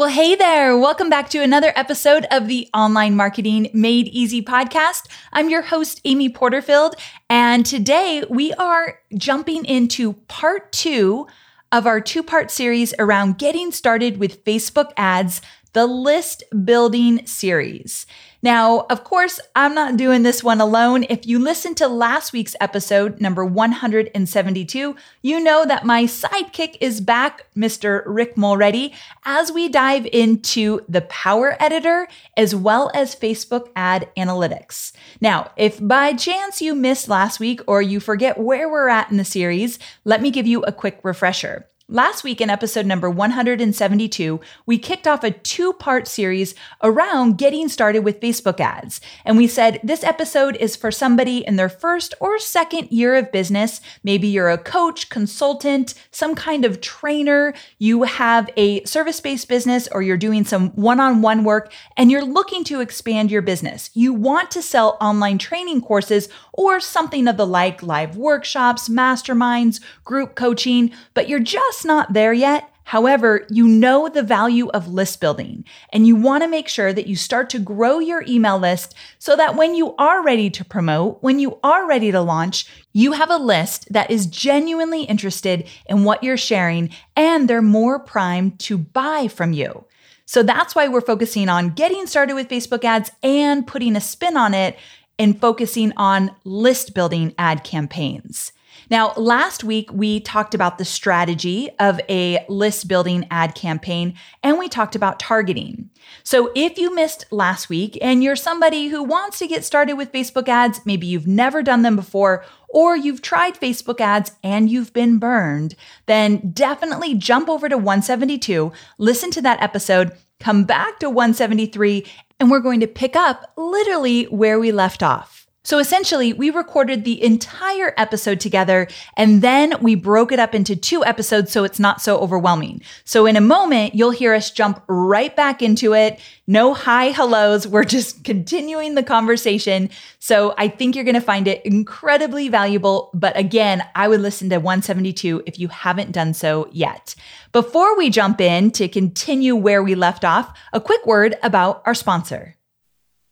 Well, hey there. Welcome back to another episode of the Online Marketing Made Easy podcast. I'm your host, Amy Porterfield, and today we are jumping into part two of our two part series around getting started with Facebook ads, the list building series. Now, of course, I'm not doing this one alone. If you listened to last week's episode, number 172, you know that my sidekick is back, Mr. Rick Mulready, as we dive into the Power Editor as well as Facebook ad analytics. Now, if by chance you missed last week or you forget where we're at in the series, let me give you a quick refresher. Last week, in episode number 172, we kicked off a two part series around getting started with Facebook ads. And we said this episode is for somebody in their first or second year of business. Maybe you're a coach, consultant, some kind of trainer, you have a service based business, or you're doing some one on one work and you're looking to expand your business. You want to sell online training courses or something of the like, live workshops, masterminds, group coaching, but you're just just not there yet. However, you know the value of list building and you want to make sure that you start to grow your email list so that when you are ready to promote, when you are ready to launch, you have a list that is genuinely interested in what you're sharing and they're more primed to buy from you. So that's why we're focusing on getting started with Facebook ads and putting a spin on it and focusing on list building ad campaigns. Now, last week we talked about the strategy of a list building ad campaign and we talked about targeting. So if you missed last week and you're somebody who wants to get started with Facebook ads, maybe you've never done them before, or you've tried Facebook ads and you've been burned, then definitely jump over to 172, listen to that episode, come back to 173, and we're going to pick up literally where we left off. So essentially, we recorded the entire episode together and then we broke it up into two episodes so it's not so overwhelming. So in a moment, you'll hear us jump right back into it. No hi hellos. We're just continuing the conversation. So I think you're going to find it incredibly valuable. But again, I would listen to 172 if you haven't done so yet. Before we jump in to continue where we left off, a quick word about our sponsor.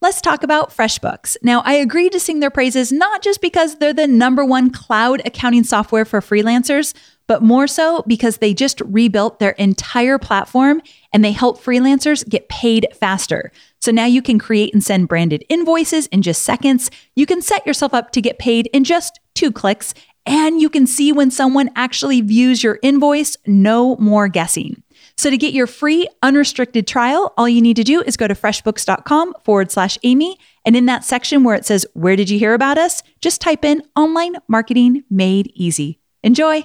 Let's talk about FreshBooks. Now, I agreed to sing their praises not just because they're the number one cloud accounting software for freelancers, but more so because they just rebuilt their entire platform and they help freelancers get paid faster. So now you can create and send branded invoices in just seconds. You can set yourself up to get paid in just two clicks, and you can see when someone actually views your invoice. No more guessing. So to get your free unrestricted trial, all you need to do is go to freshbooks.com forward slash Amy. And in that section where it says, Where did you hear about us? Just type in online marketing made easy. Enjoy.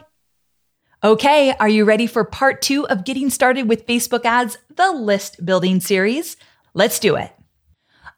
Okay, are you ready for part two of getting started with Facebook ads, the list building series? Let's do it.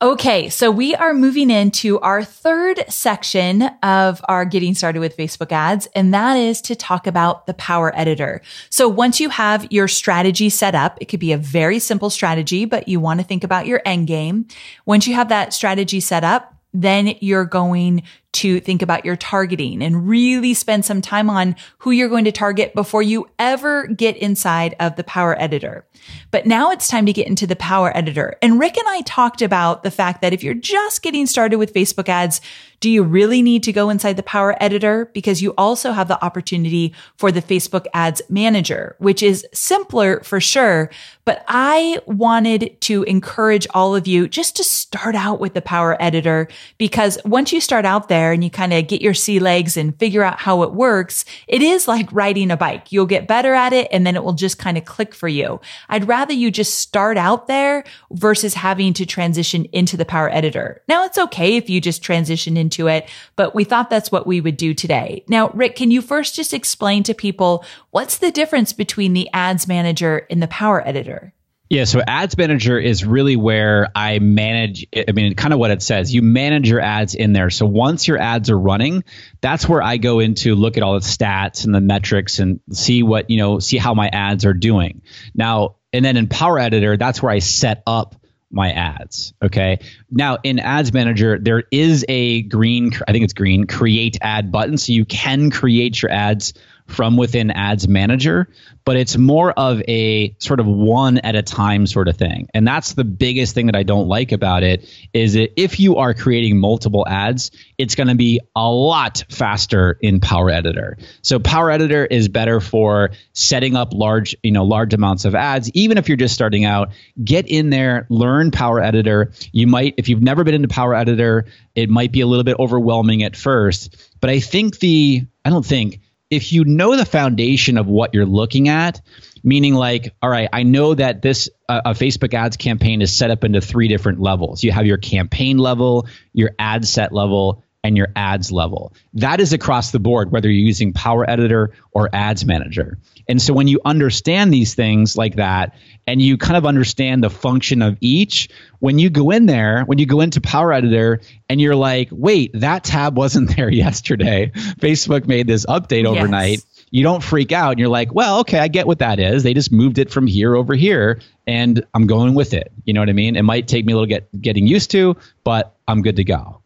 Okay, so we are moving into our third section of our getting started with Facebook ads, and that is to talk about the power editor. So once you have your strategy set up, it could be a very simple strategy, but you want to think about your end game. Once you have that strategy set up, then you're going to think about your targeting and really spend some time on who you're going to target before you ever get inside of the Power Editor. But now it's time to get into the Power Editor. And Rick and I talked about the fact that if you're just getting started with Facebook ads, do you really need to go inside the Power Editor? Because you also have the opportunity for the Facebook Ads Manager, which is simpler for sure. But I wanted to encourage all of you just to start out with the Power Editor because once you start out there and you kind of get your sea legs and figure out how it works, it is like riding a bike. You'll get better at it and then it will just kind of click for you. I'd rather you just start out there versus having to transition into the Power Editor. Now it's okay if you just transition into it, but we thought that's what we would do today. Now, Rick, can you first just explain to people what's the difference between the Ads Manager and the Power Editor? Yeah, so Ads Manager is really where I manage. I mean, kind of what it says. You manage your ads in there. So once your ads are running, that's where I go into look at all the stats and the metrics and see what you know, see how my ads are doing. Now, and then in Power Editor, that's where I set up my ads. Okay. Now in Ads Manager, there is a green, I think it's green, create ad button. So you can create your ads from within Ads Manager, but it's more of a sort of one at a time sort of thing. And that's the biggest thing that I don't like about it is that if you are creating multiple ads, it's going to be a lot faster in Power Editor. So Power Editor is better for setting up large, you know, large amounts of ads. Even if you're just starting out, get in there, learn Power Editor. You might if you've never been into Power Editor, it might be a little bit overwhelming at first, but I think the I don't think if you know the foundation of what you're looking at, meaning like, all right, I know that this uh, a Facebook ads campaign is set up into three different levels. You have your campaign level, your ad set level, and your ads level. That is across the board, whether you're using Power Editor or Ads Manager. And so when you understand these things like that, and you kind of understand the function of each, when you go in there, when you go into Power Editor and you're like, wait, that tab wasn't there yesterday. Facebook made this update overnight. Yes. You don't freak out and you're like, well, okay, I get what that is. They just moved it from here over here and I'm going with it. You know what I mean? It might take me a little get getting used to, but I'm good to go.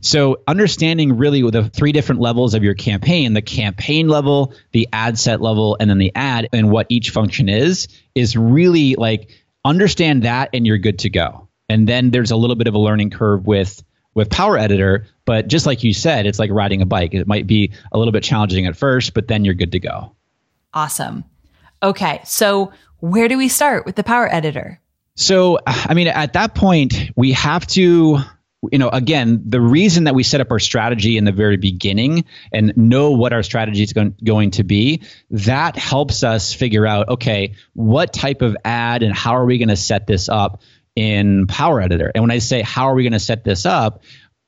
So understanding really the three different levels of your campaign, the campaign level, the ad set level, and then the ad and what each function is, is really like understand that and you're good to go. And then there's a little bit of a learning curve with with Power Editor, but just like you said, it's like riding a bike. It might be a little bit challenging at first, but then you're good to go. Awesome. Okay, so where do we start with the Power Editor? So, I mean, at that point, we have to you know, again, the reason that we set up our strategy in the very beginning and know what our strategy is going, going to be, that helps us figure out, okay, what type of ad and how are we going to set this up in Power Editor? And when I say, how are we going to set this up?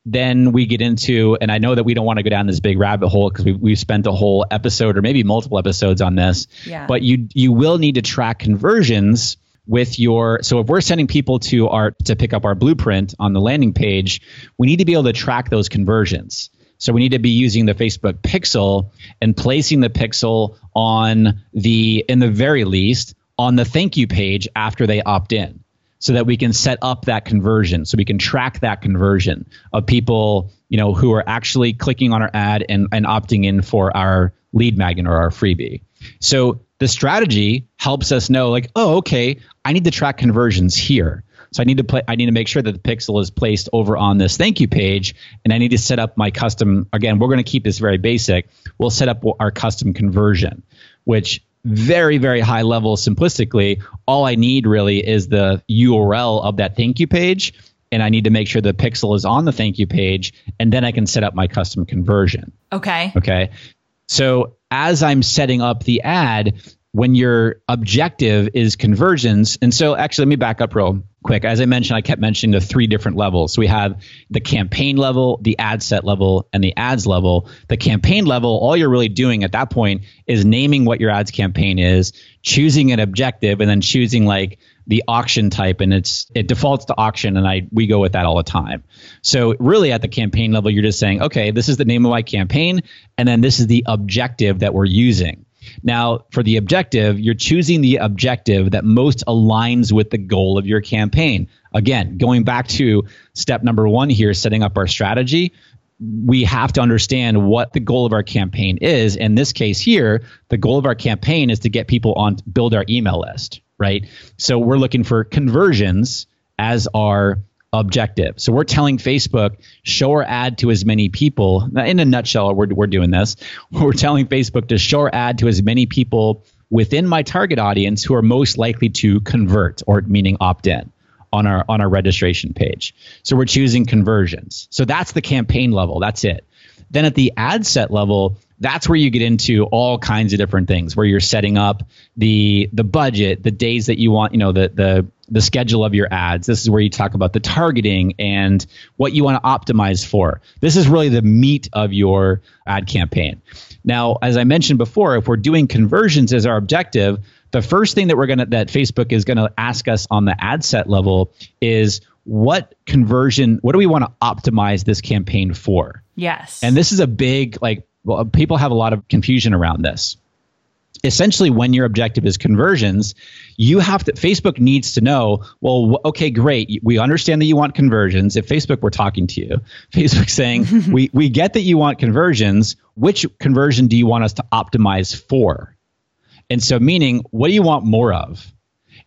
Then we get into, and I know that we don't want to go down this big rabbit hole because we, we've spent a whole episode or maybe multiple episodes on this. Yeah. But you you will need to track conversions with your so if we're sending people to our to pick up our blueprint on the landing page we need to be able to track those conversions. So we need to be using the facebook pixel and placing the pixel on the in the very least on the thank you page after they opt in so that we can set up that conversion so we can track that conversion of people you know who are actually clicking on our ad and, and opting in for our lead magnet or our freebie so the strategy helps us know like oh okay i need to track conversions here. So i need to play i need to make sure that the pixel is placed over on this thank you page and i need to set up my custom again we're going to keep this very basic we'll set up our custom conversion which very very high level simplistically all i need really is the url of that thank you page and i need to make sure the pixel is on the thank you page and then i can set up my custom conversion. Okay. Okay? So as I'm setting up the ad, when your objective is conversions, and so actually, let me back up real quick. As I mentioned, I kept mentioning the three different levels. So we have the campaign level, the ad set level, and the ads level. The campaign level, all you're really doing at that point is naming what your ads campaign is, choosing an objective, and then choosing like the auction type and it's it defaults to auction and I we go with that all the time. So really at the campaign level you're just saying, okay, this is the name of my campaign and then this is the objective that we're using. Now, for the objective, you're choosing the objective that most aligns with the goal of your campaign. Again, going back to step number 1 here setting up our strategy, we have to understand what the goal of our campaign is. In this case here, the goal of our campaign is to get people on build our email list, right? So we're looking for conversions as our objective. So we're telling Facebook, show our ad to as many people. In a nutshell, we're, we're doing this. We're telling Facebook to show our ad to as many people within my target audience who are most likely to convert or meaning opt in on our on our registration page. So we're choosing conversions. So that's the campaign level. That's it. Then at the ad set level, that's where you get into all kinds of different things where you're setting up the the budget the days that you want you know the the the schedule of your ads this is where you talk about the targeting and what you want to optimize for this is really the meat of your ad campaign now as i mentioned before if we're doing conversions as our objective the first thing that we're gonna that Facebook is gonna ask us on the ad set level is what conversion, what do we want to optimize this campaign for? Yes. And this is a big like well, uh, people have a lot of confusion around this. Essentially when your objective is conversions you have to facebook needs to know well okay great. We understand that you want conversions. If facebook were talking to you facebook saying we, we get that you want conversions. Which conversion do you want us to optimize for? And so meaning what do you want more of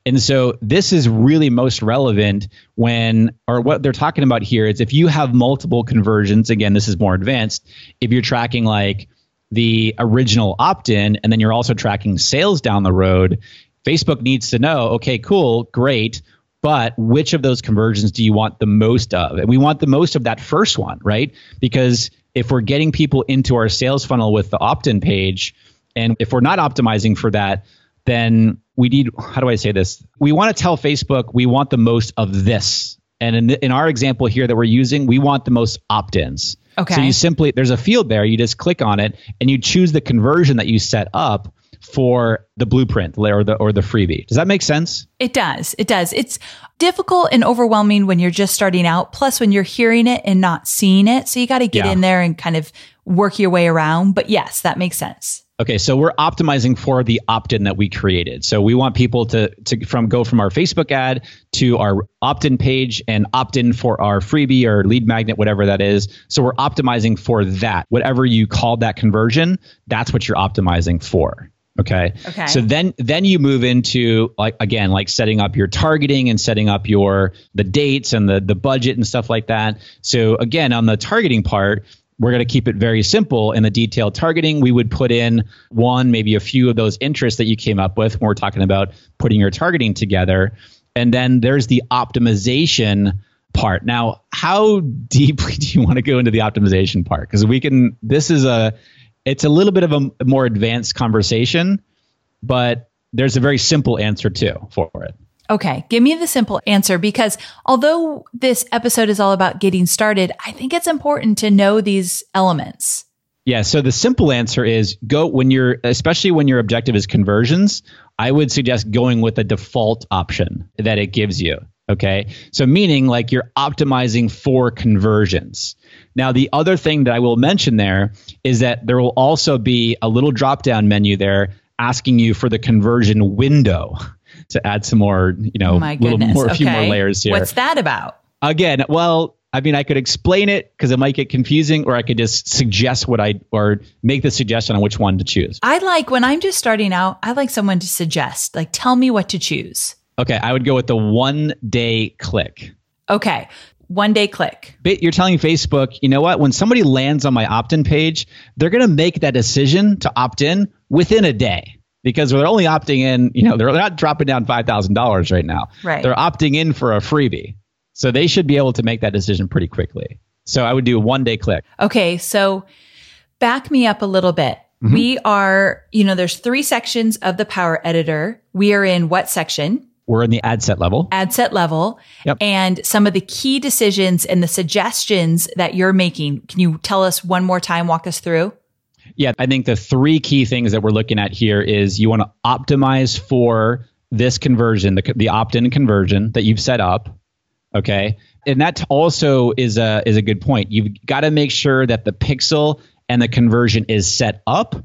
and so this is really most relevant when, or what they're talking about here is if you have multiple conversions, again, this is more advanced. If you're tracking like the original opt in, and then you're also tracking sales down the road, Facebook needs to know, okay, cool, great. But which of those conversions do you want the most of? And we want the most of that first one, right? Because if we're getting people into our sales funnel with the opt in page, and if we're not optimizing for that, then we need, how do I say this? We want to tell Facebook we want the most of this. And in, in our example here that we're using, we want the most opt ins. Okay. So you simply there's a field there. You just click on it and you choose the conversion that you set up for the blueprint or the or the freebie. Does that make sense? It does. It does. It's difficult and overwhelming when you're just starting out. Plus, when you're hearing it and not seeing it, so you got to get Yeah. in there and kind of work your way around. But yes, that makes sense. Okay, so we're optimizing for the opt-in that we created. So we want people to to from go from our Facebook ad to our opt-in page and opt in for our freebie or lead magnet, whatever that is. So we're optimizing for that. Whatever you call that conversion, that's what you're optimizing for. Okay. Okay. So then then you move into like again like setting up your targeting and setting up your the dates and the the budget and stuff like that. So again on the targeting part, we're going to keep it very simple in the detailed targeting. We would put in one, maybe a few of those interests that you came up with when we're talking about putting your targeting together. And then there's the optimization part. Now, how deeply do you want to go into the optimization part? Because we can, this is a, it's a little bit of a more advanced conversation, but there's a very simple answer too for it. Okay, give me the simple answer because although this episode is all about getting started, I think it's important to know these elements. Yeah. So the simple answer is go when you're, especially when your objective is conversions, I would suggest going with the default option that it gives you. Okay. So meaning like you're optimizing for conversions. Now, the other thing that I will mention there is that there will also be a little drop down menu there asking you for the conversion window to add some more, you know, my little more, a few more layers here. What's that about? Again, well, I mean, I could explain it because it might get confusing, or I could just suggest what I or make the suggestion on which one to choose. I like when I'm just starting out, I like someone to suggest, like, tell me what to choose. Okay, I would go with the one day click. Okay, one day click. Ba- You're telling Facebook, you know what? When somebody lands on my opt in page, they're going to make that decision to opt in within a day because they're only opting in, you know, they're not dropping down $5,000 right now. Right. They're opting in for a freebie. So they should be able to make that decision pretty quickly. So I would do a one day click. Okay, so back me up a little bit. Mm-hmm. We are, you know, there's three sections of the Power Editor. We are in what section? We're in the ad set level. ad set level Yep. and some of the key decisions and the suggestions that you're making. Can you tell us one more time, walk us through? Yeah, I think the three key things that we're looking at here is you want to optimize for this conversion, the, the opt-in conversion that you've set up. Okay, and that also is a is a good point. You've got to make sure that the pixel and the conversion is set up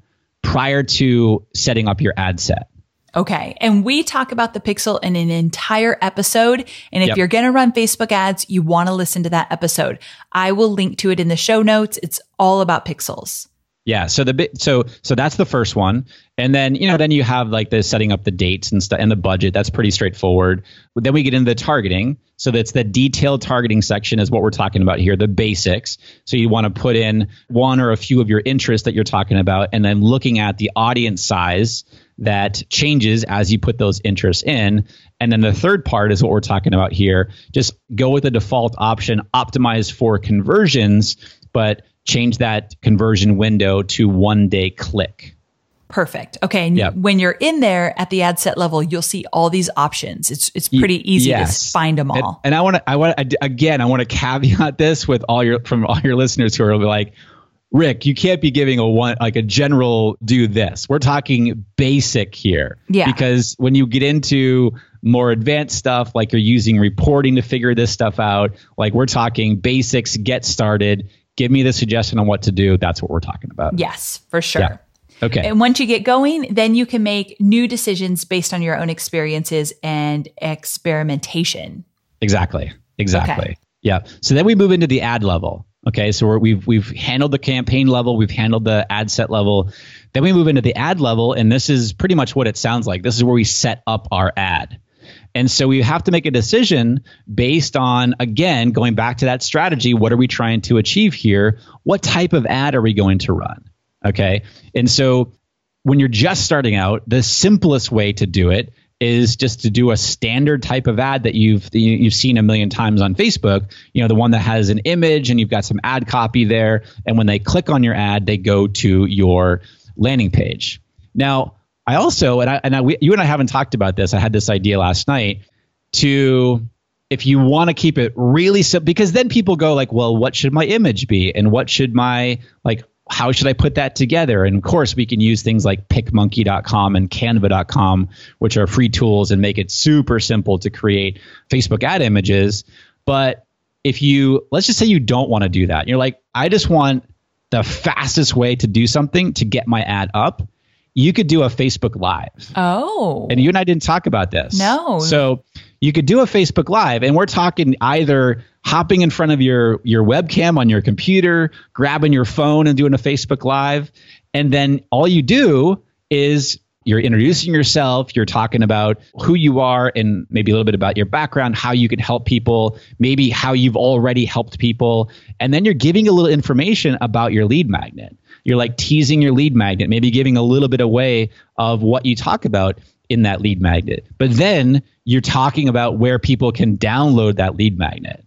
prior to setting up your ad set. Okay. And we talk about the pixel in an entire episode. And if Yep. you're going to run Facebook ads, you want to listen to that episode. I will link to it in the show notes. It's all about pixels. Yeah. So the bit so so that's the first one, and then you know then you have like the setting up the dates and stuff and the budget. That's pretty straightforward. But then we get into the targeting. So that's the detailed targeting section is what we're talking about here, the basics. So you want to put in one or a few of your interests that you're talking about, and then looking at the audience size that changes as you put those interests in. And then the third part is what we're talking about here. Just go with the default option, optimize for conversions, but change that conversion window to one day click. Perfect. Okay. And Yep. when you're in there at the ad set level, you'll see all these options. It's, it's pretty easy Yes. to find them And, all. and I want to, I want again, I want to caveat this with all your from all your listeners who are like, Rick, you can't be giving a one like a general do this. We're talking basic here. Yeah. Because when you get into more advanced stuff, like you're using reporting to figure this stuff out, like we're talking basics, get started, give me the suggestion on what to do. That's what we're talking about. Yes, for sure. Yeah. Okay. And once you get going, then you can make new decisions based on your own experiences and experimentation. Exactly. Exactly. Okay. Yeah. So then we move into the ad level. Okay. So we're, we've we've handled the campaign level, we've handled the ad set level. Then we move into the ad level, and this is pretty much what it sounds like. This is where we set up our ad. And so we have to make a decision based on, again, going back to that strategy. What are we trying to achieve here? What type of ad are we going to run? Okay. And so when you're just starting out, the simplest way to do it is just to do a standard type of ad that you've you've seen a million times on Facebook. You know, the one that has an image and you've got some ad copy there, and when they click on your ad, they go to your landing page. Now, I also and I and I, we, you and I haven't talked about this. I had this idea last night to if you want to keep it really simple because then people go like, well, what should my image be and what should my like how should I put that together? And of course, we can use things like picmonkey.com and canva.com, which are free tools and make it super simple to create Facebook ad images. But if you, let's just say you don't want to do that, you're like, I just want the fastest way to do something to get my ad up. You could do a Facebook Live. Oh. And you and I didn't talk about this. No. So you could do a Facebook Live, and we're talking either hopping in front of your your webcam on your computer, grabbing your phone and doing a Facebook Live, and then all you do is you're introducing yourself, you're talking about who you are and maybe a little bit about your background, how you can help people, maybe how you've already helped people, and then you're giving a little information about your lead magnet. You're like teasing your lead magnet, maybe giving a little bit away of what you talk about in that lead magnet. But then you're talking about where people can download that lead magnet.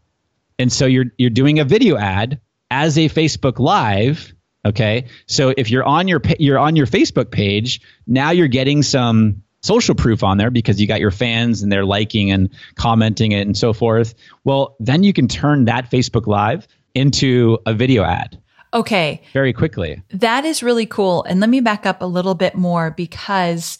And so you're you're doing a video ad as a Facebook Live. Okay, so if you're on your you're on your Facebook page, now you're getting some social proof on there because you got your fans and they're liking and commenting it and so forth. Well, then you can turn that Facebook Live into a video ad Okay. very quickly. That is really cool. And let me back up a little bit more because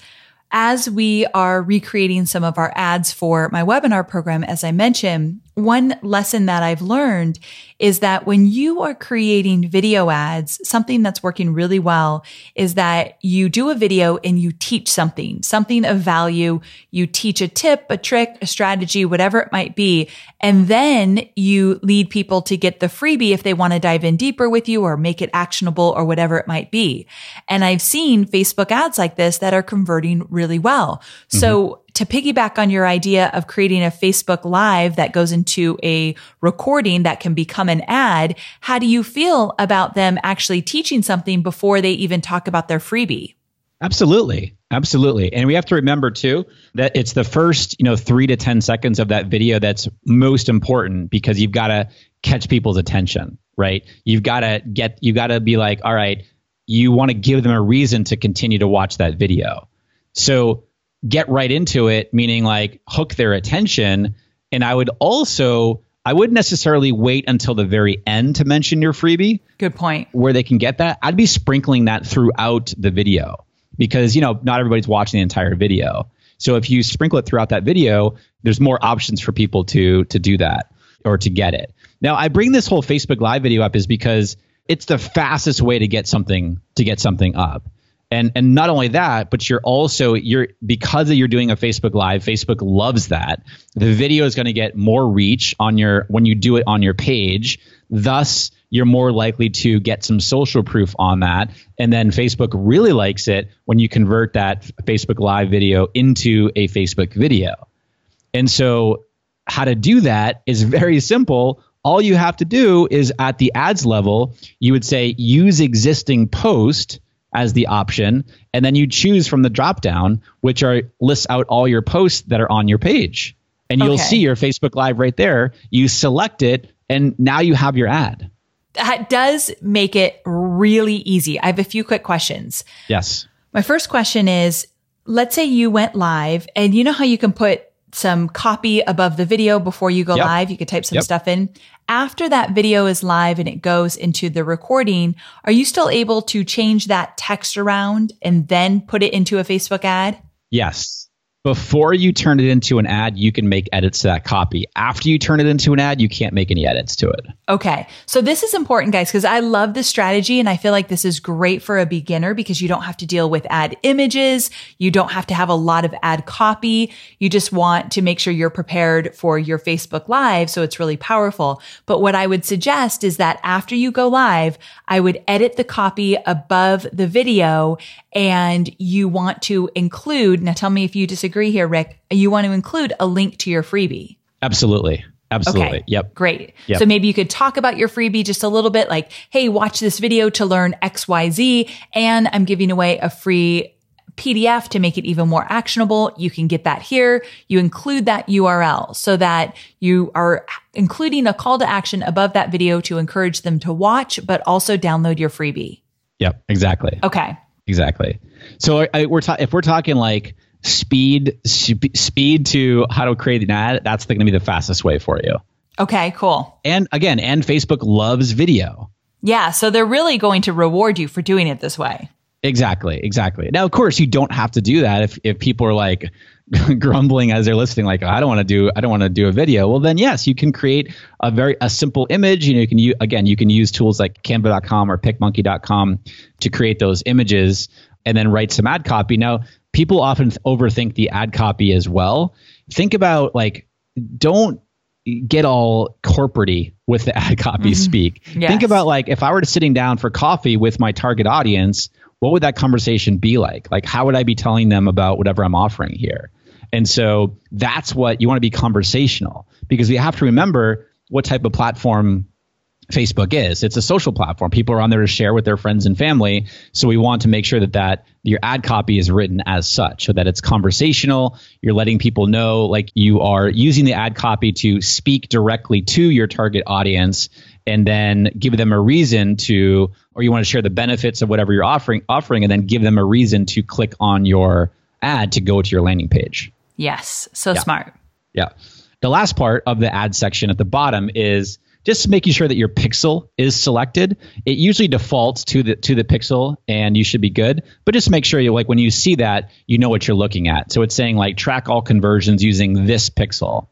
as we are recreating some of our ads for my webinar program, as I mentioned, one lesson that I've learned is that when you are creating video ads, something that's working really well is that you do a video and you teach something, something of value. You teach a tip, a trick, a strategy, whatever it might be. And then you lead people to get the freebie if they want to dive in deeper with you or make it actionable or whatever it might be. And I've seen Facebook ads like this that are converting really well. So mm-hmm. To piggyback on your idea of creating a Facebook live that goes into a recording that can become an ad, how do you feel about them actually teaching something before they even talk about their freebie? Absolutely. Absolutely. And we have to remember too that it's the first, you know, 3 to 10 seconds of that video that's most important because you've got to catch people's attention, right? You've got to get you got to be like, "All right, you want to give them a reason to continue to watch that video." So, get right into it, meaning like hook their attention, and I would also I wouldn't necessarily wait until the very end to mention your freebie Good point. where they can get that, I'd be sprinkling that throughout the video because you know not everybody's watching the entire video. So if you sprinkle it throughout that video, there's more options for people to to do that or to get it. Now I bring this whole Facebook Live video up is because it's the fastest way to get something to get something up. And and not only that, but you're also you're because you're doing a Facebook Live, Facebook loves that. The video is going to get more reach on your when you do it on your page. Thus, you're more likely to get some social proof on that. And then Facebook really likes it when you convert that Facebook Live video into a Facebook video. And so, how to do that is very simple. All you have to do is at the ads level, you would say use existing post as the option, and then you choose from the drop down, which are lists out all your posts that are on your page. And you'll Okay. see your Facebook Live right there. You select it, and now you have your ad. That does make it really easy. I have a few quick questions. Yes. My first question is let's say you went live and you know how you can put some copy above the video before you go Yep. live. You could type some Yep. stuff in. After that video is live and it goes into the recording, are you still able to change that text around and then put it into a Facebook ad? Yes. Before you turn it into an ad, you can make edits to that copy. After you turn it into an ad, you can't make any edits to it. Okay. So this is important, guys, because I love this strategy and I feel like this is great for a beginner because you don't have to deal with ad images. You don't have to have a lot of ad copy. You just want to make sure you're prepared for your Facebook live. So it's really powerful. But what I would suggest is that after you go live, I would edit the copy above the video and you want to include, now tell me if you disagree here, Rick, you want to include a link to your freebie. Absolutely. Absolutely. Okay. Yep. Great. Yep. So maybe you could talk about your freebie just a little bit like, Hey, watch this video to learn XYZ. And I'm giving away a free PDF to make it even more actionable. You can get that here. You include that URL so that you are including a call to action above that video to encourage them to watch, but also download your freebie. Yep. Exactly. Okay. Exactly. So I, we're ta- if we're talking like speed sp- speed to how to create an ad, that's going to be the fastest way for you. Okay. Cool. And again, and Facebook loves video. Yeah. So they're really going to reward you for doing it this way. Exactly, exactly. Now, of course, you don't have to do that if, if people are like grumbling as they're listening, like I don't want to do I don't want to do a video. Well, then yes, you can create a very a simple image. You know, you can use again, you can use tools like Canva.com or PicMonkey.com to create those images and then write some ad copy. Now, people often overthink the ad copy as well. Think about like don't get all corporatey with the ad copy mm-hmm. speak. Yes. Think about like if I were sitting down for coffee with my target audience, what would that conversation be like? Like how would I be telling them about whatever I'm offering here? And so that's what you want to be conversational because we have to remember what type of platform Facebook is. It's a social platform. People are on there to share with their friends and family. So we want to make sure that that your ad copy is written as such so that it's conversational. You're letting people know like you are using the ad copy to speak directly to your target audience and then give them a reason to or you want to share the benefits of whatever you're offering offering and then give them a reason to click on your ad to go to your landing page. Yes. So smart. Yeah. The last part of the ad section at the bottom is just making sure that your pixel is selected. It usually defaults to the to the pixel and you should be good. But just make sure you like when you see that, you know what you're looking at. So it's saying like track all conversions using this pixel.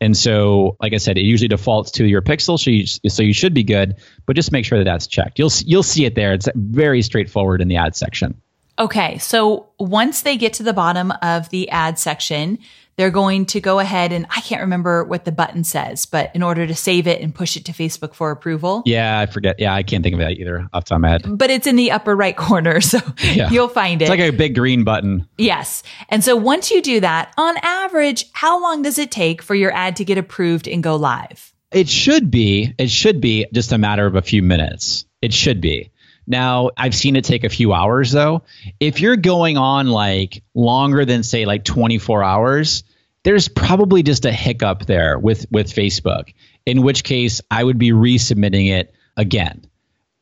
And so, like I said, it usually defaults to your pixel, so you so you should be good. But just make sure that that's checked. You'll you'll see it there. It's very straightforward in the ad section. Okay, so once they get to the bottom of the ad section, they're going to go ahead and I can't remember what the button says, but in order to save it and push it to Facebook for approval. Yeah, I forget. Yeah, I can't think of that either off the top of my head. But it's in the upper right corner, so Yeah. you'll find it. It's like a big green button. yes. And so once you do that, on average, how long does it take for your ad to get approved and go live? It should be. It should be just a matter of a few minutes. It should be. Now, I've seen it take a few hours though. If you're going on like longer than say like 24 hours, there's probably just a hiccup there with with Facebook. In which case, I would be resubmitting it again.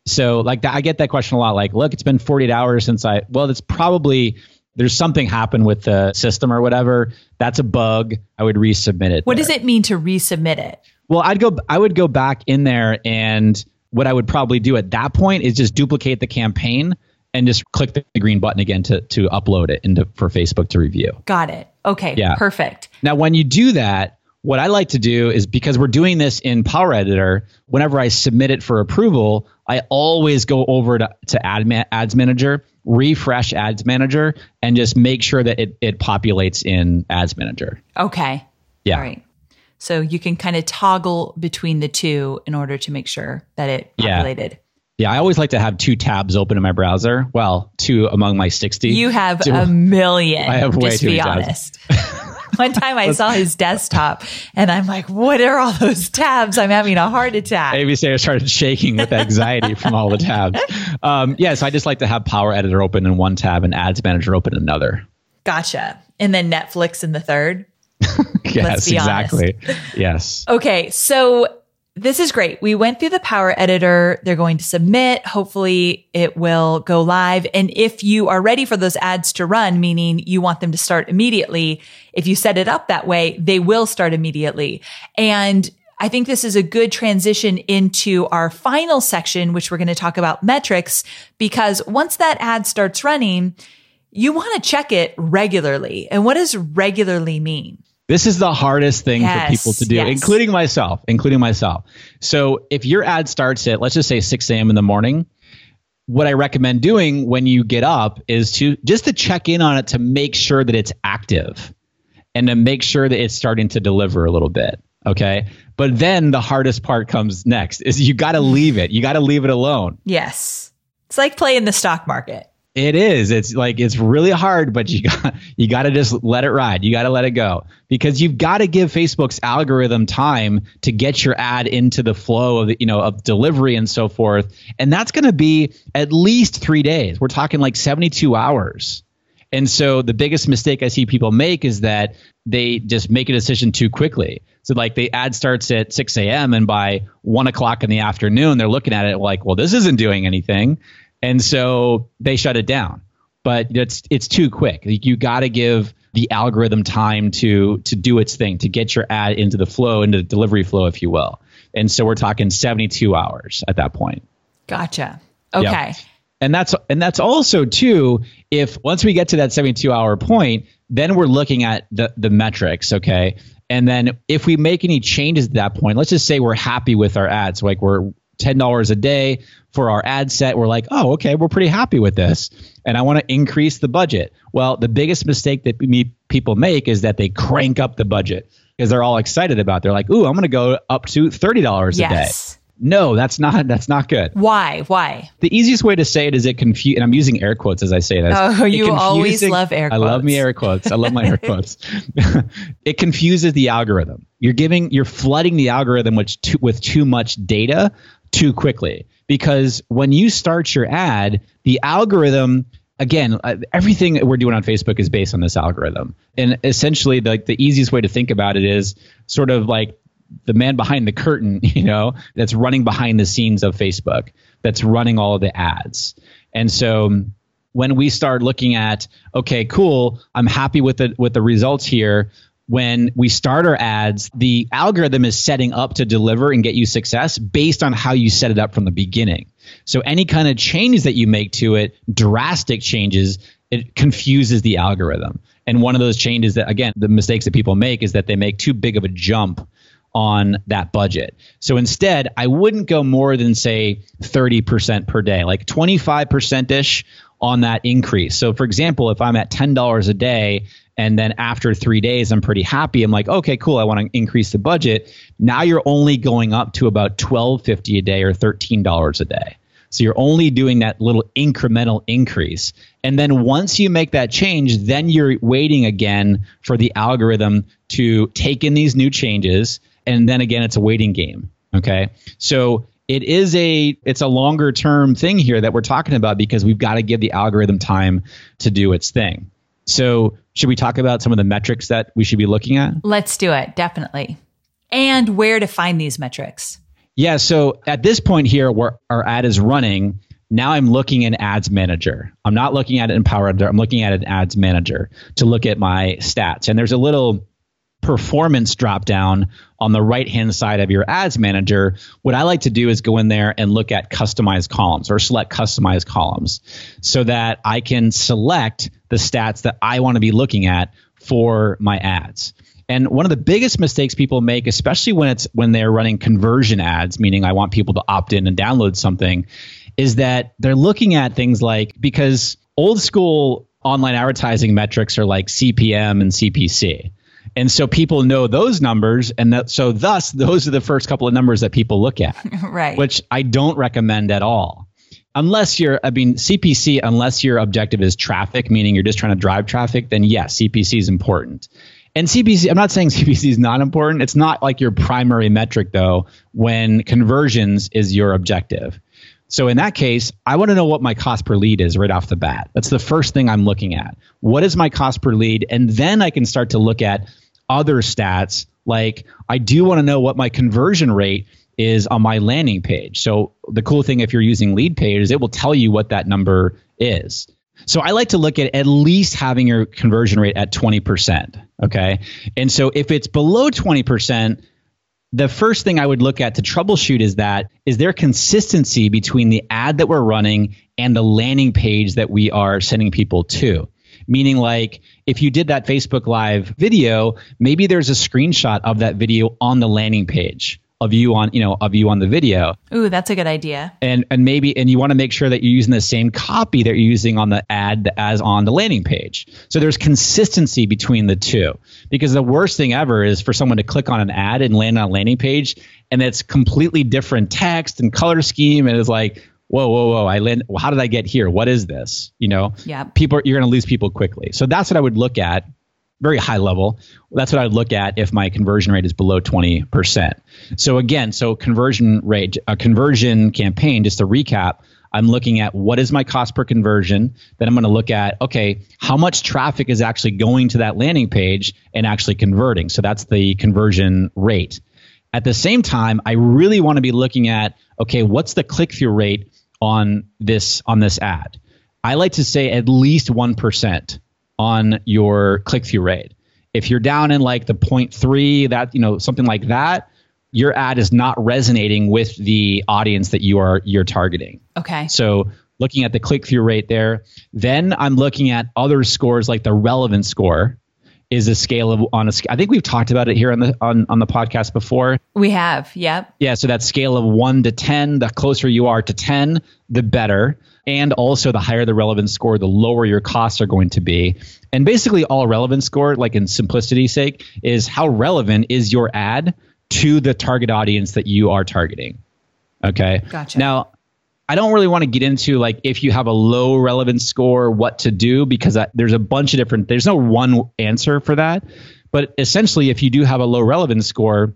So like that, I get that question a lot. Like, look, it's been 48 hours since I. Well, it's probably there's something happened with the system or whatever. That's a bug. I would resubmit it. What there. does it mean to resubmit it? Well, I'd go. I would go back in there, and what I would probably do at that point is just duplicate the campaign and just click the green button again to to upload it into for Facebook to review. Got it. Okay, Yeah. perfect. Now, when you do that, what I like to do is because we're doing this in Power Editor, whenever I submit it for approval, I always go over to, to Ad Ads Manager, refresh Ads Manager, and just make sure that it, it populates in Ads Manager. Okay. Yeah. All right. So you can kind of toggle between the two in order to make sure that it populated. Yeah, I always like to have two tabs open in my browser. Well, two among my 60. You have Two- a million. I have way just too be many honest. One time I saw his desktop and I'm like, what are all those tabs? I'm having a heart attack. Say I started shaking with anxiety from all the tabs. Um, yes, I just like to have Power Editor open in one tab and Ads Manager open in another. Gotcha. And then Netflix in the third. Yes, honest. exactly. Yes. Okay. So this is great. We went through the power editor. They're going to submit. Hopefully it will go live. And if you are ready for those ads to run, meaning you want them to start immediately, if you set it up that way, they will start immediately. And I think this is a good transition into our final section, which we're going to talk about metrics, because once that ad starts running, you want to check it regularly. And what does regularly mean? This is the hardest thing yes, for people to do, yes. including myself, including myself. So if your ad starts at, let's just say 6 a.m. in the morning, what I recommend doing when you get up is to just to check in on it to make sure that it's active and to make sure that it's starting to deliver a little bit. Okay. But then the hardest part comes next is you got to leave it. You got to leave it alone. Yes. It's like playing the stock market. It is. It's like it's really hard, but you got you got to just let it ride. You got to let it go because you've got to give Facebook's algorithm time to get your ad into the flow of you know of delivery and so forth. And that's going to be at least 3 days. We're talking like 72 hours. And so the biggest mistake I see people make is that they just make a decision too quickly. So like the ad starts at 6 a.m. and by one o'clock in the afternoon, they're looking at it like, well, this isn't doing anything and so they shut it down. But it's it's too quick. You got to give the algorithm time to to do its thing, to get your ad into the flow, into the delivery flow, if you will. And so we're talking 72 hours at that point. Gotcha. Okay. Yep. And that's and that's also too if once we get to that 72 hour point, then we're looking at the the metrics, okay? And then if we make any changes at that point, let's just say we're happy with our ads, like we're $10 a day for our ad set. We're like, oh, okay, we're pretty happy with this. And I want to increase the budget. Well, the biggest mistake that me, people make is that they crank up the budget because they're all excited about it. They're like, ooh, I'm going to go up to $30 yes. a day. No, that's not that's not good. Why? Why? The easiest way to say it is it confuse and I'm using air quotes as I say this. Oh, you always love air quotes. I love me air quotes. I love my air quotes. it confuses the algorithm. You're giving you're flooding the algorithm with too, with too much data too quickly because when you start your ad, the algorithm again, uh, everything we're doing on Facebook is based on this algorithm. And essentially, the, the easiest way to think about it is sort of like the man behind the curtain, you know, that's running behind the scenes of Facebook, that's running all of the ads. And so when we start looking at, okay, cool, I'm happy with the with the results here when we start our ads, the algorithm is setting up to deliver and get you success based on how you set it up from the beginning. So any kind of changes that you make to it, drastic changes, it confuses the algorithm. And one of those changes that, again, the mistakes that people make is that they make too big of a jump on that budget. So instead, I wouldn't go more than say 30% per day, like 25% ish on that increase. So for example, if I'm at $10 a day and then after three days i'm pretty happy i'm like okay cool i want to increase the budget. Now you're only going up to about 12.50 a day or $13 a day. So you're only doing that little incremental increase. And then once you make that change then you're waiting again for the algorithm to take in these new changes. And then again it's a waiting game okay? So it is a it's a longer term thing here that we're talking about because we've got to give the algorithm time to do its thing so, should we talk about some of the metrics that we should be looking at? Let's do it, definitely. And where to find these metrics. Yeah, so at this point here where our ad is running, now I'm looking in Ads Manager. I'm not looking at it in Power Editor. I'm looking at in Ads Manager to look at my stats. And there's a little performance drop down on the right hand side of your ads manager, what I like to do is go in there and look at customized columns or select customized columns so that I can select the stats that I want to be looking at for my ads. And one of the biggest mistakes people make, especially when it's when they're running conversion ads, meaning I want people to opt in and download something, is that they're looking at things like because old school online advertising metrics are like CPM and CPC. And so people know those numbers. And that, so thus, those are the first couple of numbers that people look at. right. Which I don't recommend at all. Unless you're, I mean, CPC, unless your objective is traffic, meaning you're just trying to drive traffic, then yes, CPC is important. And CPC, I'm not saying CPC is not important. It's not like your primary metric, though, when conversions is your objective. So in that case, I want to know what my cost per lead is right off the bat. That's the first thing I'm looking at. What is my cost per lead? And then I can start to look at other stats like I do want to know what my conversion rate is on my landing page. So the cool thing if you're using lead page is it will tell you what that number is. So I like to look at at least having your conversion rate at 20%. Okay. And so if it's below 20%, the first thing I would look at to troubleshoot is that is there consistency between the ad that we're running and the landing page that we are sending people to? Meaning, like, if you did that Facebook Live video, maybe there's a screenshot of that video on the landing page of you on you know of you on the video. Ooh that's a good idea. And and maybe and you want to make sure that you're using the same copy that you're using on the ad as on the landing page. So there's consistency between the two. Because the worst thing ever is for someone to click on an ad and land on a landing page and it's completely different text and color scheme and it's like whoa whoa whoa i land how did i get here what is this you know yeah people you're going to lose people quickly so that's what i would look at very high level. That's what I would look at if my conversion rate is below 20%. So again, so conversion rate, a conversion campaign, just to recap, I'm looking at what is my cost per conversion. Then I'm going to look at, okay, how much traffic is actually going to that landing page and actually converting. So that's the conversion rate. At the same time, I really want to be looking at, okay, what's the click through rate on this on this ad? I like to say at least 1% on your click through rate. If you're down in like the 0.3, that, you know, something like that, your ad is not resonating with the audience that you are you're targeting. Okay. So looking at the click through rate there, then I'm looking at other scores like the relevance score is a scale of on a I think we've talked about it here on the on, on the podcast before. We have, yep. Yeah, so that scale of 1 to 10, the closer you are to 10, the better and also the higher the relevance score, the lower your costs are going to be. And basically, all relevance score, like in simplicity's sake, is how relevant is your ad to the target audience that you are targeting. Okay. Gotcha. Now, I don't really want to get into like if you have a low relevance score, what to do because I, there's a bunch of different. There's no one answer for that, but essentially, if you do have a low relevance score,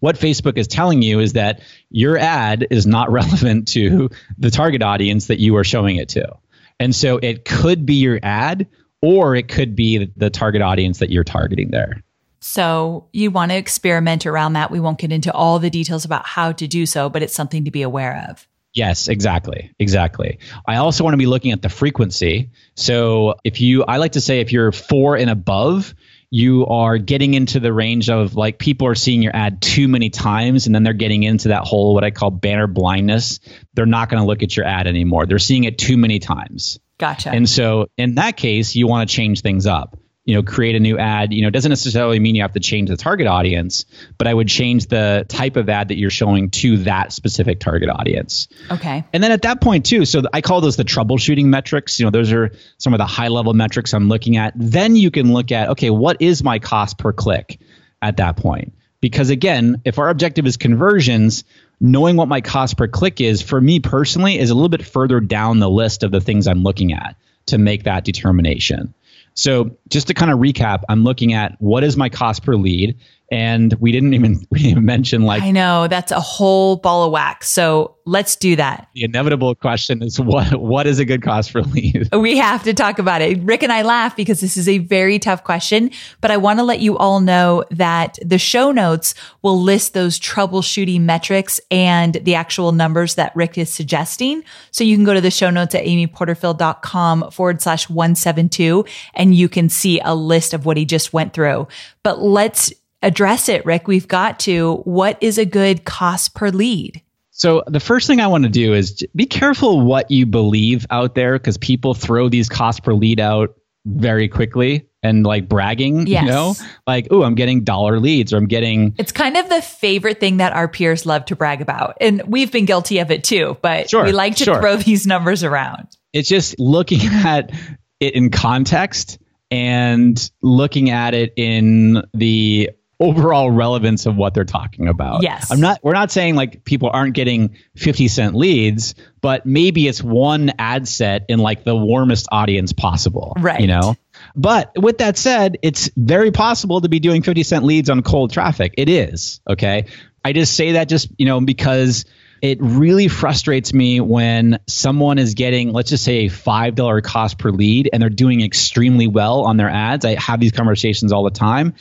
what Facebook is telling you is that your ad is not relevant to the target audience that you are showing it to. And so it could be your ad or it could be the target audience that you're targeting there. So you want to experiment around that. We won't get into all the details about how to do so, but it's something to be aware of. Yes, exactly. Exactly. I also want to be looking at the frequency. So if you, I like to say if you're four and above, you are getting into the range of like people are seeing your ad too many times and then they're getting into that whole what I call banner blindness. They're not going to look at your ad anymore. They're seeing it too many times. Gotcha. And so in that case, you want to change things up you know create a new ad you know doesn't necessarily mean you have to change the target audience but i would change the type of ad that you're showing to that specific target audience. Okay. And then at that point too so i call those the troubleshooting metrics. You know those are some of the high level metrics i'm looking at. Then you can look at okay what is my cost per click at that point? Because again if our objective is conversions knowing what my cost per click is for me personally is a little bit further down the list of the things i'm looking at to make that determination so just to kind of recap, I'm looking at what is my cost per lead, and we didn't even we didn't even mention like I know that's a whole ball of wax. So let's do that. The inevitable question is what what is a good cost for lead? We have to talk about it. Rick and I laugh because this is a very tough question, but I want to let you all know that the show notes will list those troubleshooting metrics and the actual numbers that Rick is suggesting. So you can go to the show notes at amyporterfield.com forward slash 172 and you can see a list of what he just went through. But let's address it, Rick. We've got to. What is a good cost per lead? So the first thing I want to do is be careful what you believe out there because people throw these cost per lead out very quickly and like bragging, yes. you know, like, oh, I'm getting dollar leads or I'm getting. It's kind of the favorite thing that our peers love to brag about. And we've been guilty of it too, but sure, we like to sure. throw these numbers around. It's just looking at it in context and looking at it in the overall relevance of what they're talking about. Yes. I'm not we're not saying like people aren't getting 50 cent leads, but maybe it's one ad set in like the warmest audience possible. Right. You know? But with that said, it's very possible to be doing 50 cent leads on cold traffic. It is. Okay. I just say that just, you know, because it really frustrates me when someone is getting, let's just say, a $5 cost per lead and they're doing extremely well on their ads. I have these conversations all the time.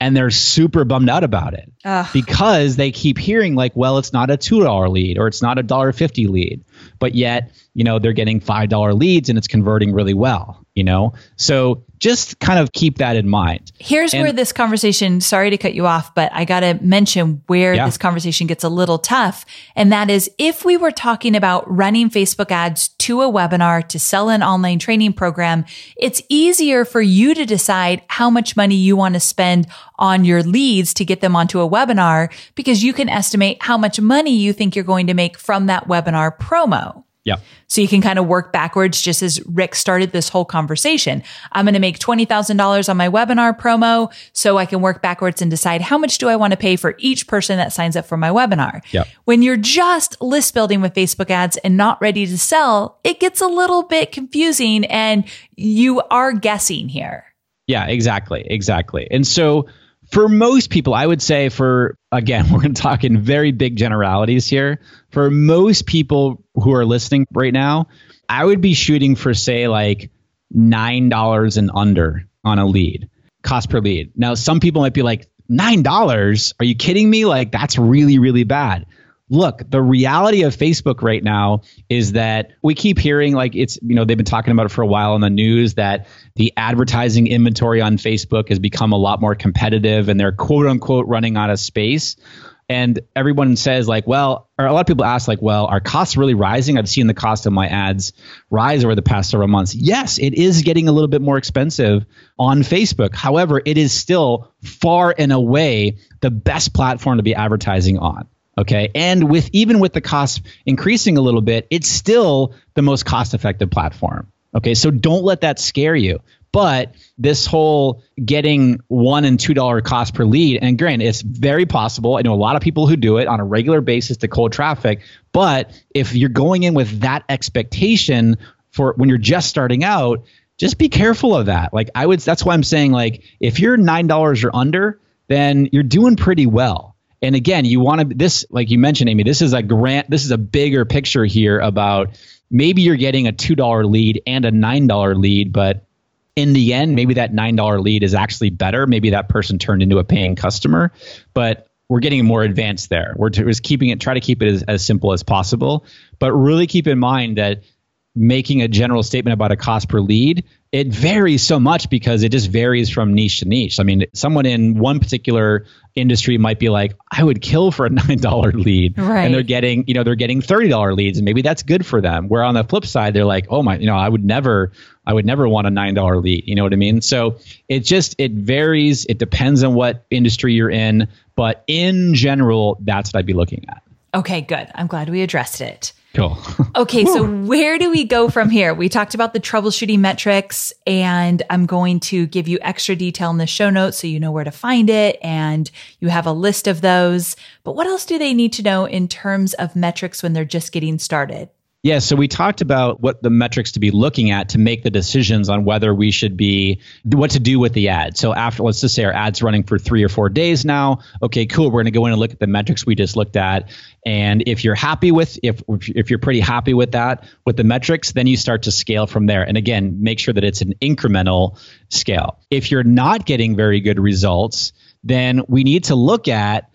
And they're super bummed out about it Ugh. because they keep hearing like well it's not a $2 lead or it's not a $1.50 lead but yet you know they're getting $5 leads and it's converting really well you know so just kind of keep that in mind Here's And- where this conversation, sorry to cut you off, but I got to mention where Yeah. this conversation gets a little tough. And that is if we were talking about running Facebook ads to a webinar to sell an online training program, it's easier for you to decide how much money you want to spend on your leads to get them onto a webinar because you can estimate how much money you think you're going to make from that webinar promo. Yeah So you can kind of work backwards, just as Rick started this whole conversation. I'm going to make $20,000 on my webinar promo so I can work backwards and decide how much do I want to pay for each person that signs up for my webinar. Yep. When you're just list building with Facebook ads and not ready to sell, it gets a little bit confusing and you are guessing here. Yeah, exactly. Exactly. And so for most people, I would say for, again, we're going to talk in very big generalities here. For most people who are listening right now, I would be shooting for, say, like $9 and under on a lead, cost per lead. Now, some people might be like, $9? Are you kidding me? Like, that's really, really bad look, the reality of Facebook right now is that we keep hearing like it's, you know, they've been talking about it for a while in the news that the advertising inventory on Facebook has become a lot more competitive and they're quote unquote running out of space. And everyone says, like, well, or a lot of people ask, like, well, are costs really rising? I've seen the cost of my ads rise over the past several months. Yes, it is getting a little bit more expensive on Facebook. However, it is still far and away the best platform to be advertising on. Okay. And with even with the cost increasing a little bit, it's still the most cost effective platform. Okay. So don't let that scare you. But this whole getting one and two dollar cost per lead, and granted, it's very possible. I know a lot of people who do it on a regular basis to cold traffic. But if you're going in with that expectation for when you're just starting out, just be careful of that. Like I would, that's why I'm saying like if you're nine dollars or under, then you're doing pretty well. And again, you want to this, like you mentioned, Amy. This is a grant. This is a bigger picture here about maybe you're getting a two dollar lead and a nine dollar lead, but in the end, maybe that nine dollar lead is actually better. Maybe that person turned into a paying customer, but we're getting more advanced there. We're just keeping it, try to keep it as, as simple as possible, but really keep in mind that making a general statement about a cost per lead it varies so much because it just varies from niche to niche. I mean, someone in one particular industry might be like, I would kill for a nine dollar lead, Right. and they're getting, you know, they're getting thirty dollar leads, and maybe that's good for them. Where on the flip side, they're like, oh my, you know, I would never, I would never want a nine dollar lead. You know what I mean? So it just it varies. It depends on what industry you're in, but in general, that's what I'd be looking at. Okay, good. I'm glad we addressed it. Cool. Okay, so where do we go from here? We talked about the troubleshooting metrics, and I'm going to give you extra detail in the show notes so you know where to find it and you have a list of those. But what else do they need to know in terms of metrics when they're just getting started? Yeah, so we talked about what the metrics to be looking at to make the decisions on whether we should be what to do with the ad. So after let's just say our ad's running for 3 or 4 days now. Okay, cool. We're going to go in and look at the metrics we just looked at and if you're happy with if if you're pretty happy with that with the metrics, then you start to scale from there. And again, make sure that it's an incremental scale. If you're not getting very good results, then we need to look at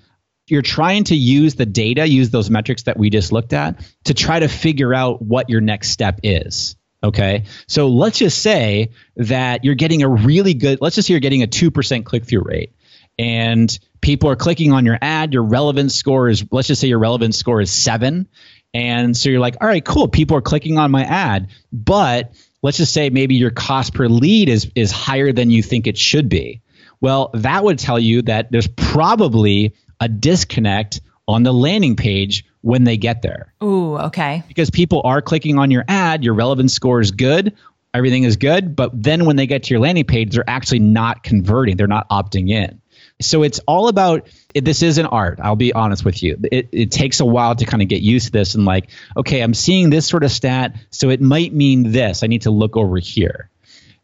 you're trying to use the data, use those metrics that we just looked at to try to figure out what your next step is. Okay. So let's just say that you're getting a really good, let's just say you're getting a 2% click through rate and people are clicking on your ad. Your relevance score is, let's just say your relevance score is seven. And so you're like, all right, cool. People are clicking on my ad, but let's just say maybe your cost per lead is, is higher than you think it should be. Well, that would tell you that there's probably a disconnect on the landing page when they get there Ooh, okay. because people are clicking on your ad, your relevance score is good, everything is good, but then when they get to your landing page, they're actually not converting, they're not opting in. So it's all about it, this is an art. I'll be honest with you. It, it takes a while to kind of get used to this and like, okay, I'm seeing this sort of stat, so it might mean this. I need to look over here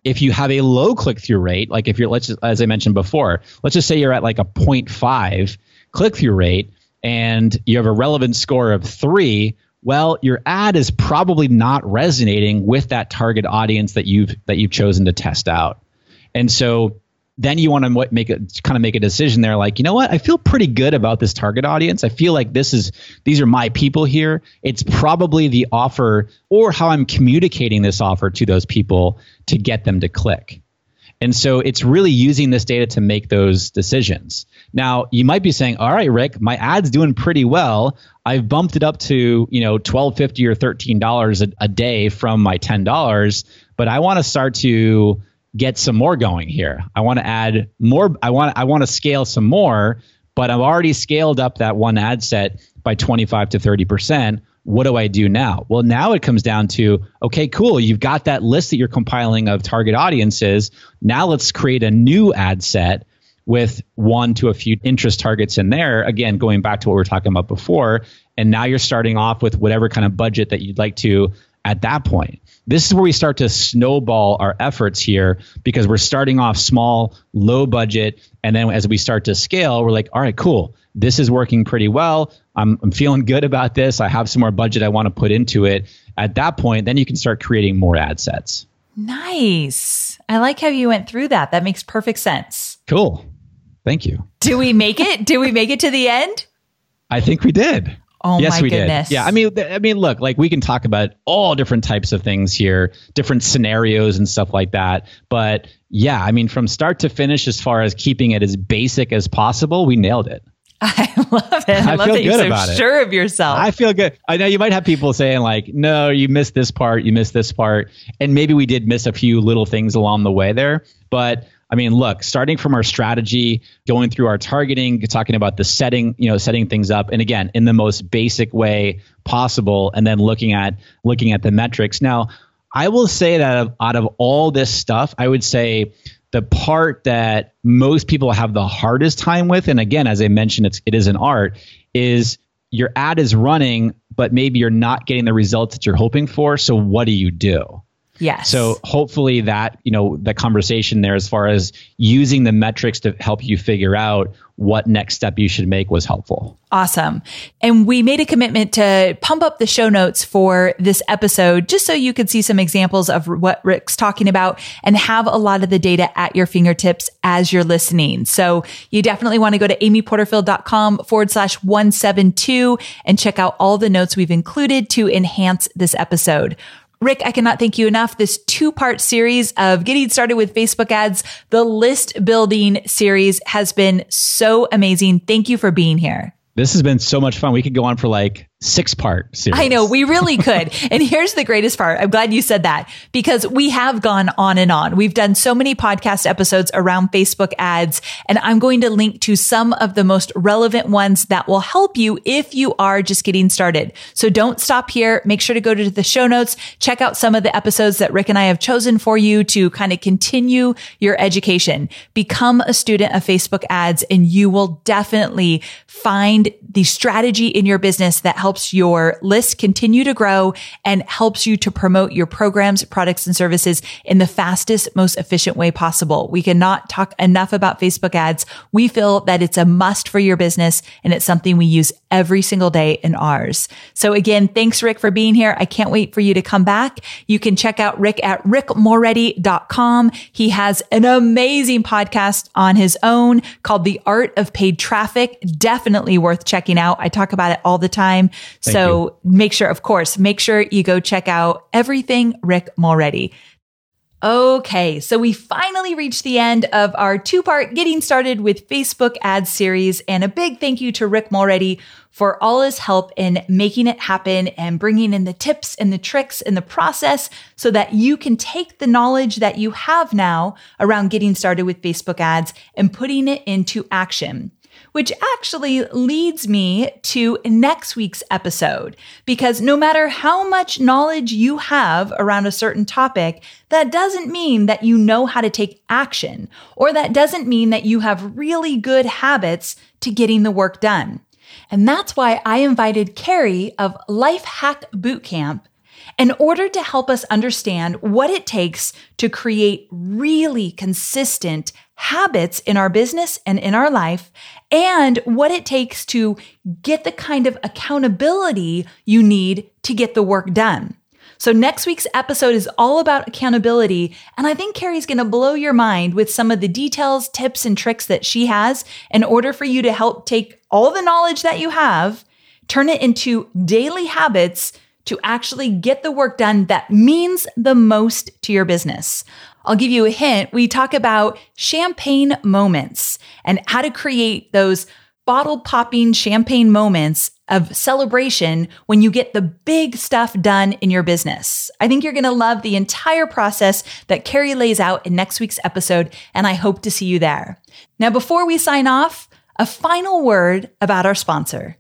if you have a low click through rate, like if you're, let's just, as I mentioned before, let's just say you're at like a 0.5 click through rate and you have a relevant score of three, well, your ad is probably not resonating with that target audience that you've that you've chosen to test out. And so then you want to make a kind of make a decision there like you know what? I feel pretty good about this target audience. I feel like this is these are my people here. It's probably the offer or how i'm communicating this offer to those people to get them to click and so it's really using this data to make those decisions. Now, you might be saying, "All right, Rick, my ad's doing pretty well. I've bumped it up to, you know, 12.50 or $13 a, a day from my $10, but I want to start to get some more going here. I want to add more I want I want to scale some more, but I've already scaled up that one ad set by 25 to 30% what do I do now? Well, now it comes down to okay, cool. You've got that list that you're compiling of target audiences. Now let's create a new ad set with one to a few interest targets in there. Again, going back to what we were talking about before. And now you're starting off with whatever kind of budget that you'd like to at that point. This is where we start to snowball our efforts here because we're starting off small, low budget. And then as we start to scale, we're like, all right, cool. This is working pretty well. I'm, I'm feeling good about this. I have some more budget I want to put into it. At that point, then you can start creating more ad sets. Nice. I like how you went through that. That makes perfect sense. Cool. Thank you. Do we make it? Do we make it to the end? I think we did. Oh yes, my we goodness. did. Yeah, I mean, th- I mean, look, like we can talk about all different types of things here, different scenarios and stuff like that. But yeah, I mean, from start to finish, as far as keeping it as basic as possible, we nailed it. I love it. I, I love feel that you're good so about it. sure of yourself. I feel good. I know you might have people saying like, "No, you missed this part. You missed this part," and maybe we did miss a few little things along the way there. But I mean, look, starting from our strategy, going through our targeting, talking about the setting, you know, setting things up, and again, in the most basic way possible, and then looking at looking at the metrics. Now, I will say that out of all this stuff, I would say the part that most people have the hardest time with, and again, as I mentioned, it's it is an art, is your ad is running, but maybe you're not getting the results that you're hoping for. So what do you do? Yes. So hopefully that, you know, the conversation there as far as using the metrics to help you figure out what next step you should make was helpful. Awesome. And we made a commitment to pump up the show notes for this episode just so you could see some examples of what Rick's talking about and have a lot of the data at your fingertips as you're listening. So you definitely want to go to amyporterfield.com forward slash 172 and check out all the notes we've included to enhance this episode. Rick, I cannot thank you enough. This two part series of getting started with Facebook ads, the list building series has been so amazing. Thank you for being here. This has been so much fun. We could go on for like six part series. I know we really could. and here's the greatest part. I'm glad you said that because we have gone on and on. We've done so many podcast episodes around Facebook ads and I'm going to link to some of the most relevant ones that will help you if you are just getting started. So don't stop here. Make sure to go to the show notes, check out some of the episodes that Rick and I have chosen for you to kind of continue your education. Become a student of Facebook ads and you will definitely find the strategy in your business that helps your list continue to grow and helps you to promote your programs, products, and services in the fastest, most efficient way possible. We cannot talk enough about Facebook ads. We feel that it's a must for your business and it's something we use every single day in ours. So again, thanks Rick for being here. I can't wait for you to come back. You can check out Rick at rickmulready.com. He has an amazing podcast on his own called The Art of Paid Traffic. Definitely worth checking out. I talk about it all the time. Thank so make sure, of course, make sure you go check out everything Rick Mulready. Okay, so we finally reached the end of our two part Getting Started with Facebook Ads series. And a big thank you to Rick Mulready for all his help in making it happen and bringing in the tips and the tricks and the process so that you can take the knowledge that you have now around getting started with Facebook ads and putting it into action which actually leads me to next week's episode. Because no matter how much knowledge you have around a certain topic, that doesn't mean that you know how to take action, or that doesn't mean that you have really good habits to getting the work done. And that's why I invited Carrie of Life Hack Bootcamp in order to help us understand what it takes to create really consistent habits in our business and in our life, and what it takes to get the kind of accountability you need to get the work done. So next week's episode is all about accountability. And I think Carrie's going to blow your mind with some of the details, tips, and tricks that she has in order for you to help take all the knowledge that you have, turn it into daily habits to actually get the work done that means the most to your business. I'll give you a hint. We talk about champagne moments and how to create those bottle popping champagne moments of celebration when you get the big stuff done in your business. I think you're going to love the entire process that Carrie lays out in next week's episode, and I hope to see you there. Now, before we sign off, a final word about our sponsor.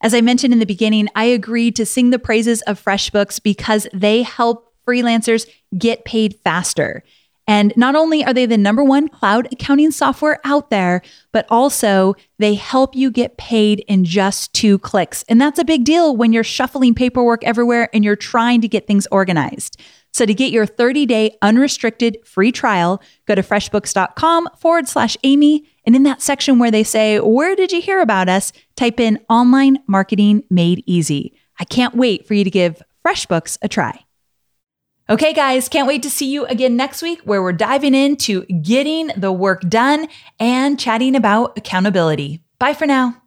As I mentioned in the beginning, I agreed to sing the praises of FreshBooks because they help freelancers get paid faster. And not only are they the number one cloud accounting software out there, but also they help you get paid in just two clicks. And that's a big deal when you're shuffling paperwork everywhere and you're trying to get things organized. So to get your 30 day unrestricted free trial, go to freshbooks.com forward slash Amy. And in that section where they say, Where did you hear about us? type in online marketing made easy. I can't wait for you to give FreshBooks a try. Okay, guys, can't wait to see you again next week where we're diving into getting the work done and chatting about accountability. Bye for now.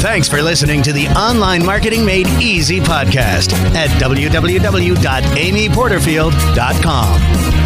Thanks for listening to the Online Marketing Made Easy podcast at www.amyporterfield.com.